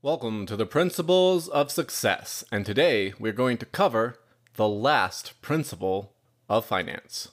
Welcome to the Principles of Success, and today we're going to cover the last principle of finance.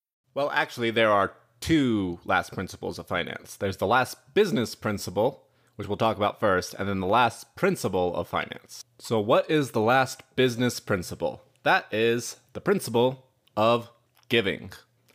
Well, actually, there are two last principles of finance there's the last business principle, which we'll talk about first, and then the last principle of finance. So, what is the last business principle? That is the principle of giving.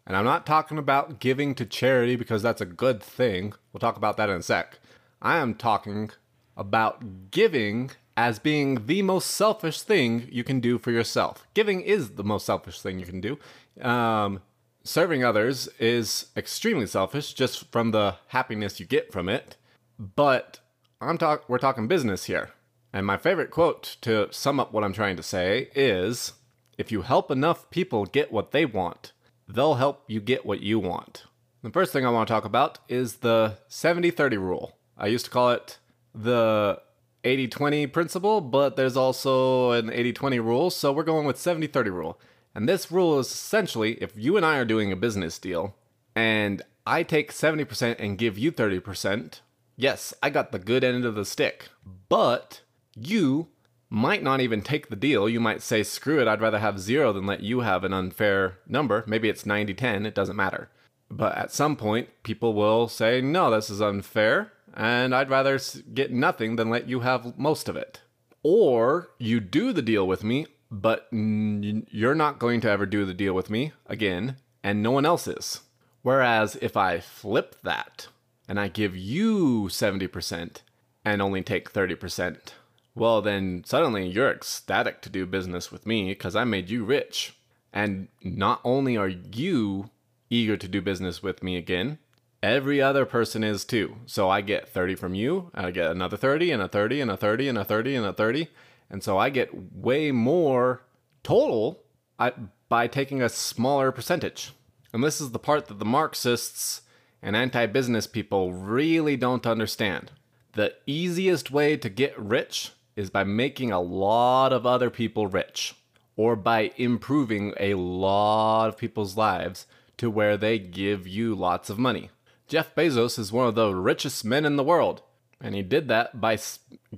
And I'm not talking about giving to charity because that's a good thing. We'll talk about that in a sec. I am talking about giving as being the most selfish thing you can do for yourself. Giving is the most selfish thing you can do. Um, serving others is extremely selfish just from the happiness you get from it. But I'm talk we're talking business here. And my favorite quote to sum up what I'm trying to say is if you help enough people get what they want, they'll help you get what you want. The first thing I want to talk about is the 70 30 rule. I used to call it the 80 20 principle, but there's also an 80 20 rule, so we're going with 70 30 rule. And this rule is essentially if you and I are doing a business deal and I take 70% and give you 30%, yes, I got the good end of the stick. But you might not even take the deal. You might say, screw it, I'd rather have zero than let you have an unfair number. Maybe it's 90 10, it doesn't matter. But at some point, people will say, no, this is unfair, and I'd rather get nothing than let you have most of it. Or you do the deal with me but you're not going to ever do the deal with me again, and no one else is. Whereas if I flip that and I give you 70% and only take 30%, well, then suddenly you're ecstatic to do business with me because I made you rich. And not only are you eager to do business with me again, every other person is too. So I get 30 from you, I get another 30 and a 30 and a 30 and a 30 and a 30. And so I get way more total by taking a smaller percentage. And this is the part that the Marxists and anti business people really don't understand. The easiest way to get rich is by making a lot of other people rich, or by improving a lot of people's lives to where they give you lots of money. Jeff Bezos is one of the richest men in the world. And he did that by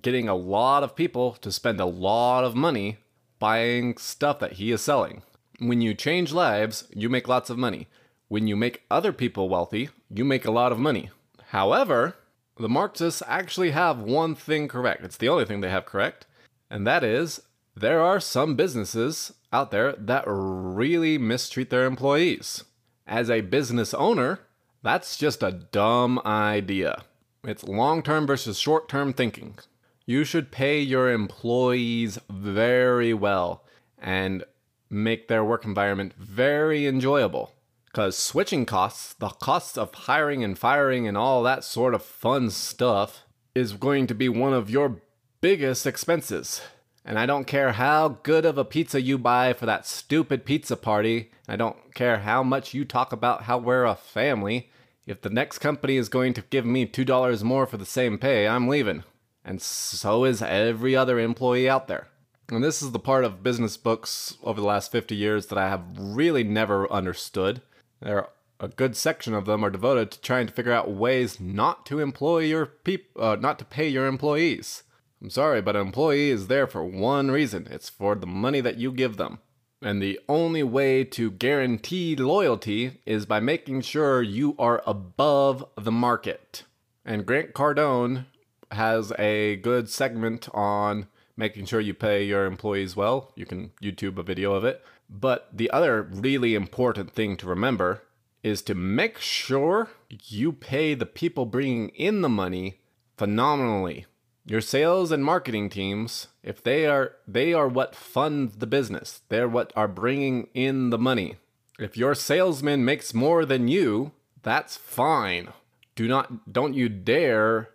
getting a lot of people to spend a lot of money buying stuff that he is selling. When you change lives, you make lots of money. When you make other people wealthy, you make a lot of money. However, the Marxists actually have one thing correct. It's the only thing they have correct, and that is there are some businesses out there that really mistreat their employees. As a business owner, that's just a dumb idea. It's long term versus short term thinking. You should pay your employees very well and make their work environment very enjoyable. Because switching costs, the costs of hiring and firing and all that sort of fun stuff, is going to be one of your biggest expenses. And I don't care how good of a pizza you buy for that stupid pizza party. I don't care how much you talk about how we're a family. If the next company is going to give me $2 more for the same pay, I'm leaving. And so is every other employee out there. And this is the part of business books over the last 50 years that I have really never understood. There are a good section of them are devoted to trying to figure out ways not to employ your peop- uh, not to pay your employees. I'm sorry, but an employee is there for one reason. It's for the money that you give them. And the only way to guarantee loyalty is by making sure you are above the market. And Grant Cardone has a good segment on making sure you pay your employees well. You can YouTube a video of it. But the other really important thing to remember is to make sure you pay the people bringing in the money phenomenally. Your sales and marketing teams, if they are they are what fund the business. They're what are bringing in the money. If your salesman makes more than you, that's fine. Do not don't you dare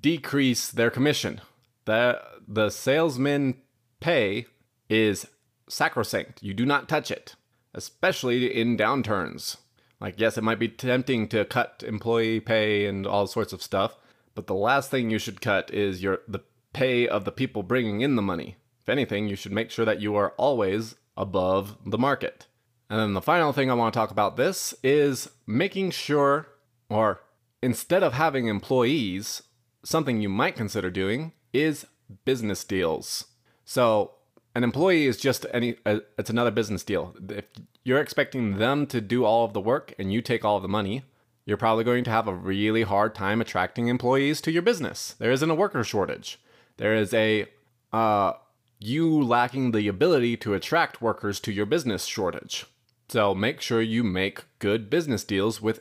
decrease their commission. the the salesman pay is sacrosanct. You do not touch it, especially in downturns. Like yes, it might be tempting to cut employee pay and all sorts of stuff, but the last thing you should cut is your the pay of the people bringing in the money. If anything, you should make sure that you are always above the market. And then the final thing I want to talk about this is making sure or instead of having employees, something you might consider doing is business deals. So, an employee is just any uh, it's another business deal. If you're expecting them to do all of the work and you take all of the money, you're probably going to have a really hard time attracting employees to your business. There isn't a worker shortage. There is a uh, you lacking the ability to attract workers to your business shortage. So make sure you make good business deals with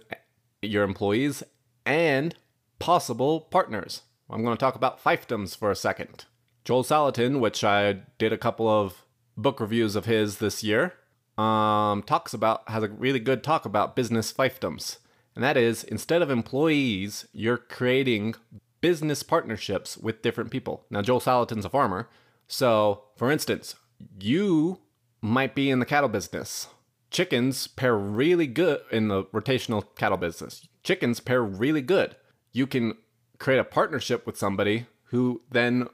your employees and possible partners. I'm going to talk about fiefdoms for a second. Joel Salatin, which I did a couple of book reviews of his this year, um, talks about has a really good talk about business fiefdoms, and that is instead of employees, you're creating business partnerships with different people. Now, Joel Salatin's a farmer, so for instance, you might be in the cattle business. Chickens pair really good in the rotational cattle business. Chickens pair really good. You can create a partnership with somebody who then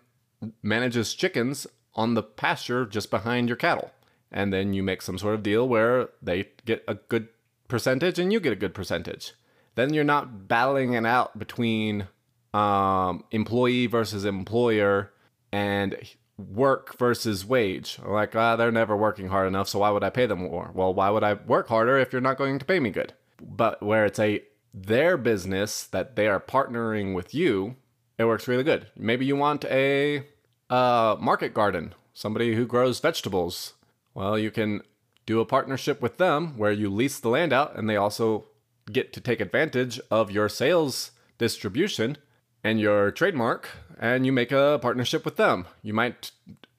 manages chickens on the pasture just behind your cattle. And then you make some sort of deal where they get a good percentage and you get a good percentage. Then you're not battling it out between um, employee versus employer and work versus wage. Like, ah, they're never working hard enough, so why would I pay them more? Well, why would I work harder if you're not going to pay me good? But where it's a their business that they are partnering with you, it works really good. Maybe you want a uh, market garden, somebody who grows vegetables. Well, you can do a partnership with them where you lease the land out and they also get to take advantage of your sales distribution and your trademark and you make a partnership with them. You might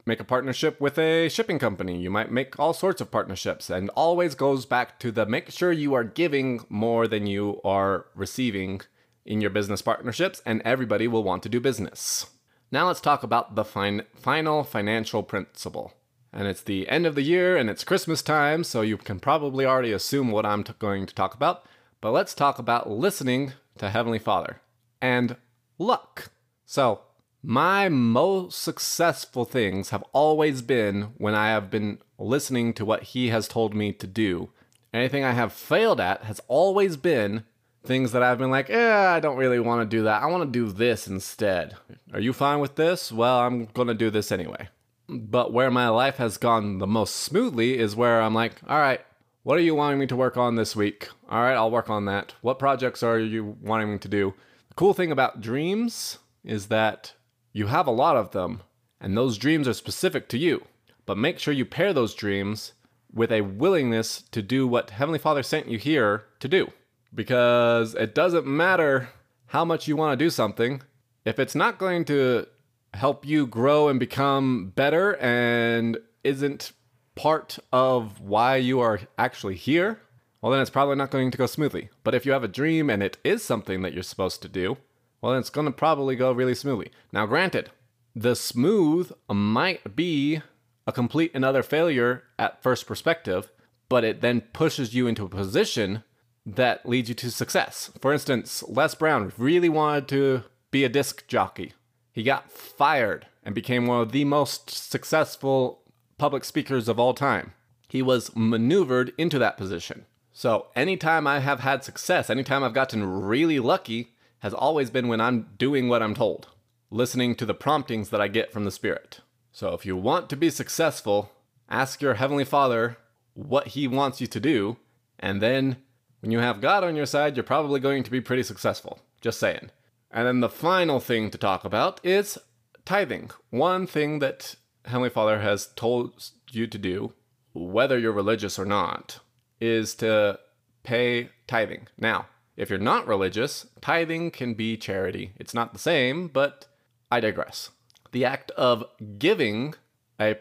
make a partnership with a shipping company. You might make all sorts of partnerships and always goes back to the make sure you are giving more than you are receiving in your business partnerships and everybody will want to do business. Now let's talk about the fin- final financial principle. And it's the end of the year and it's Christmas time, so you can probably already assume what I'm t- going to talk about. But let's talk about listening to Heavenly Father and luck. So, my most successful things have always been when I have been listening to what he has told me to do. Anything I have failed at has always been things that I've been like, eh, I don't really want to do that. I want to do this instead. Are you fine with this? Well, I'm going to do this anyway. But where my life has gone the most smoothly is where I'm like, all right, what are you wanting me to work on this week? All right, I'll work on that. What projects are you wanting me to do? The cool thing about dreams is that you have a lot of them, and those dreams are specific to you. But make sure you pair those dreams with a willingness to do what Heavenly Father sent you here to do. Because it doesn't matter how much you want to do something, if it's not going to help you grow and become better and isn't part of why you are actually here, well, then it's probably not going to go smoothly. But if you have a dream and it is something that you're supposed to do, well, then it's going to probably go really smoothly. Now, granted, the smooth might be a complete and utter failure at first perspective, but it then pushes you into a position that leads you to success. For instance, Les Brown really wanted to be a disc jockey. He got fired and became one of the most successful public speakers of all time. He was maneuvered into that position. So, anytime I have had success, anytime I've gotten really lucky, has always been when I'm doing what I'm told, listening to the promptings that I get from the Spirit. So if you want to be successful, ask your Heavenly Father what He wants you to do, and then when you have God on your side, you're probably going to be pretty successful. Just saying. And then the final thing to talk about is tithing. One thing that Heavenly Father has told you to do, whether you're religious or not, is to pay tithing. Now, if you're not religious, tithing can be charity. It's not the same, but I digress. The act of giving a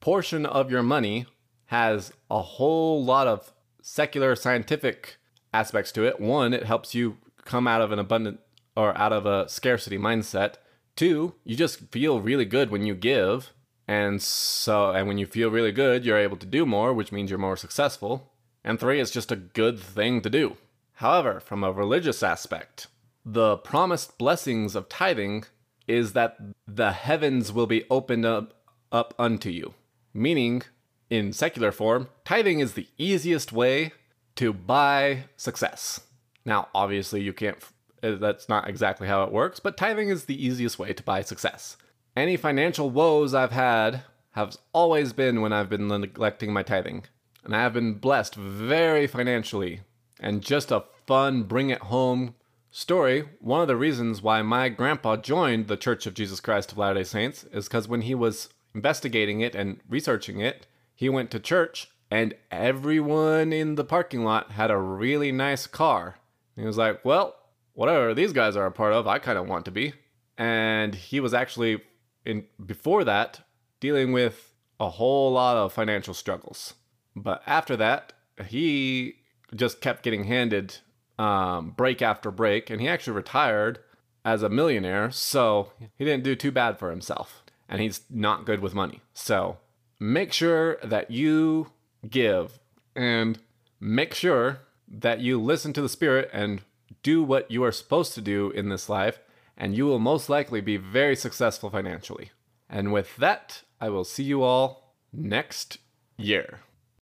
portion of your money has a whole lot of secular scientific aspects to it. One, it helps you come out of an abundant or out of a scarcity mindset. Two, you just feel really good when you give. And so, and when you feel really good, you're able to do more, which means you're more successful. And three, it's just a good thing to do. However, from a religious aspect, the promised blessings of tithing is that the heavens will be opened up, up unto you. Meaning, in secular form, tithing is the easiest way to buy success. Now, obviously, you can't, Uh, that's not exactly how it works, but tithing is the easiest way to buy success. Any financial woes I've had have always been when I've been neglecting my tithing. And I have been blessed very financially. And just a fun bring it home story one of the reasons why my grandpa joined the Church of Jesus Christ of Latter day Saints is because when he was investigating it and researching it, he went to church and everyone in the parking lot had a really nice car. he was like, well, whatever these guys are a part of, I kind of want to be. And he was actually, in before that, dealing with a whole lot of financial struggles. But after that, he just kept getting handed um, break after break, and he actually retired as a millionaire, so he didn't do too bad for himself. And he's not good with money. So make sure that you give and make sure that you listen to the Spirit and do what you are supposed to do in this life, and you will most likely be very successful financially. And with that, I will see you all next year.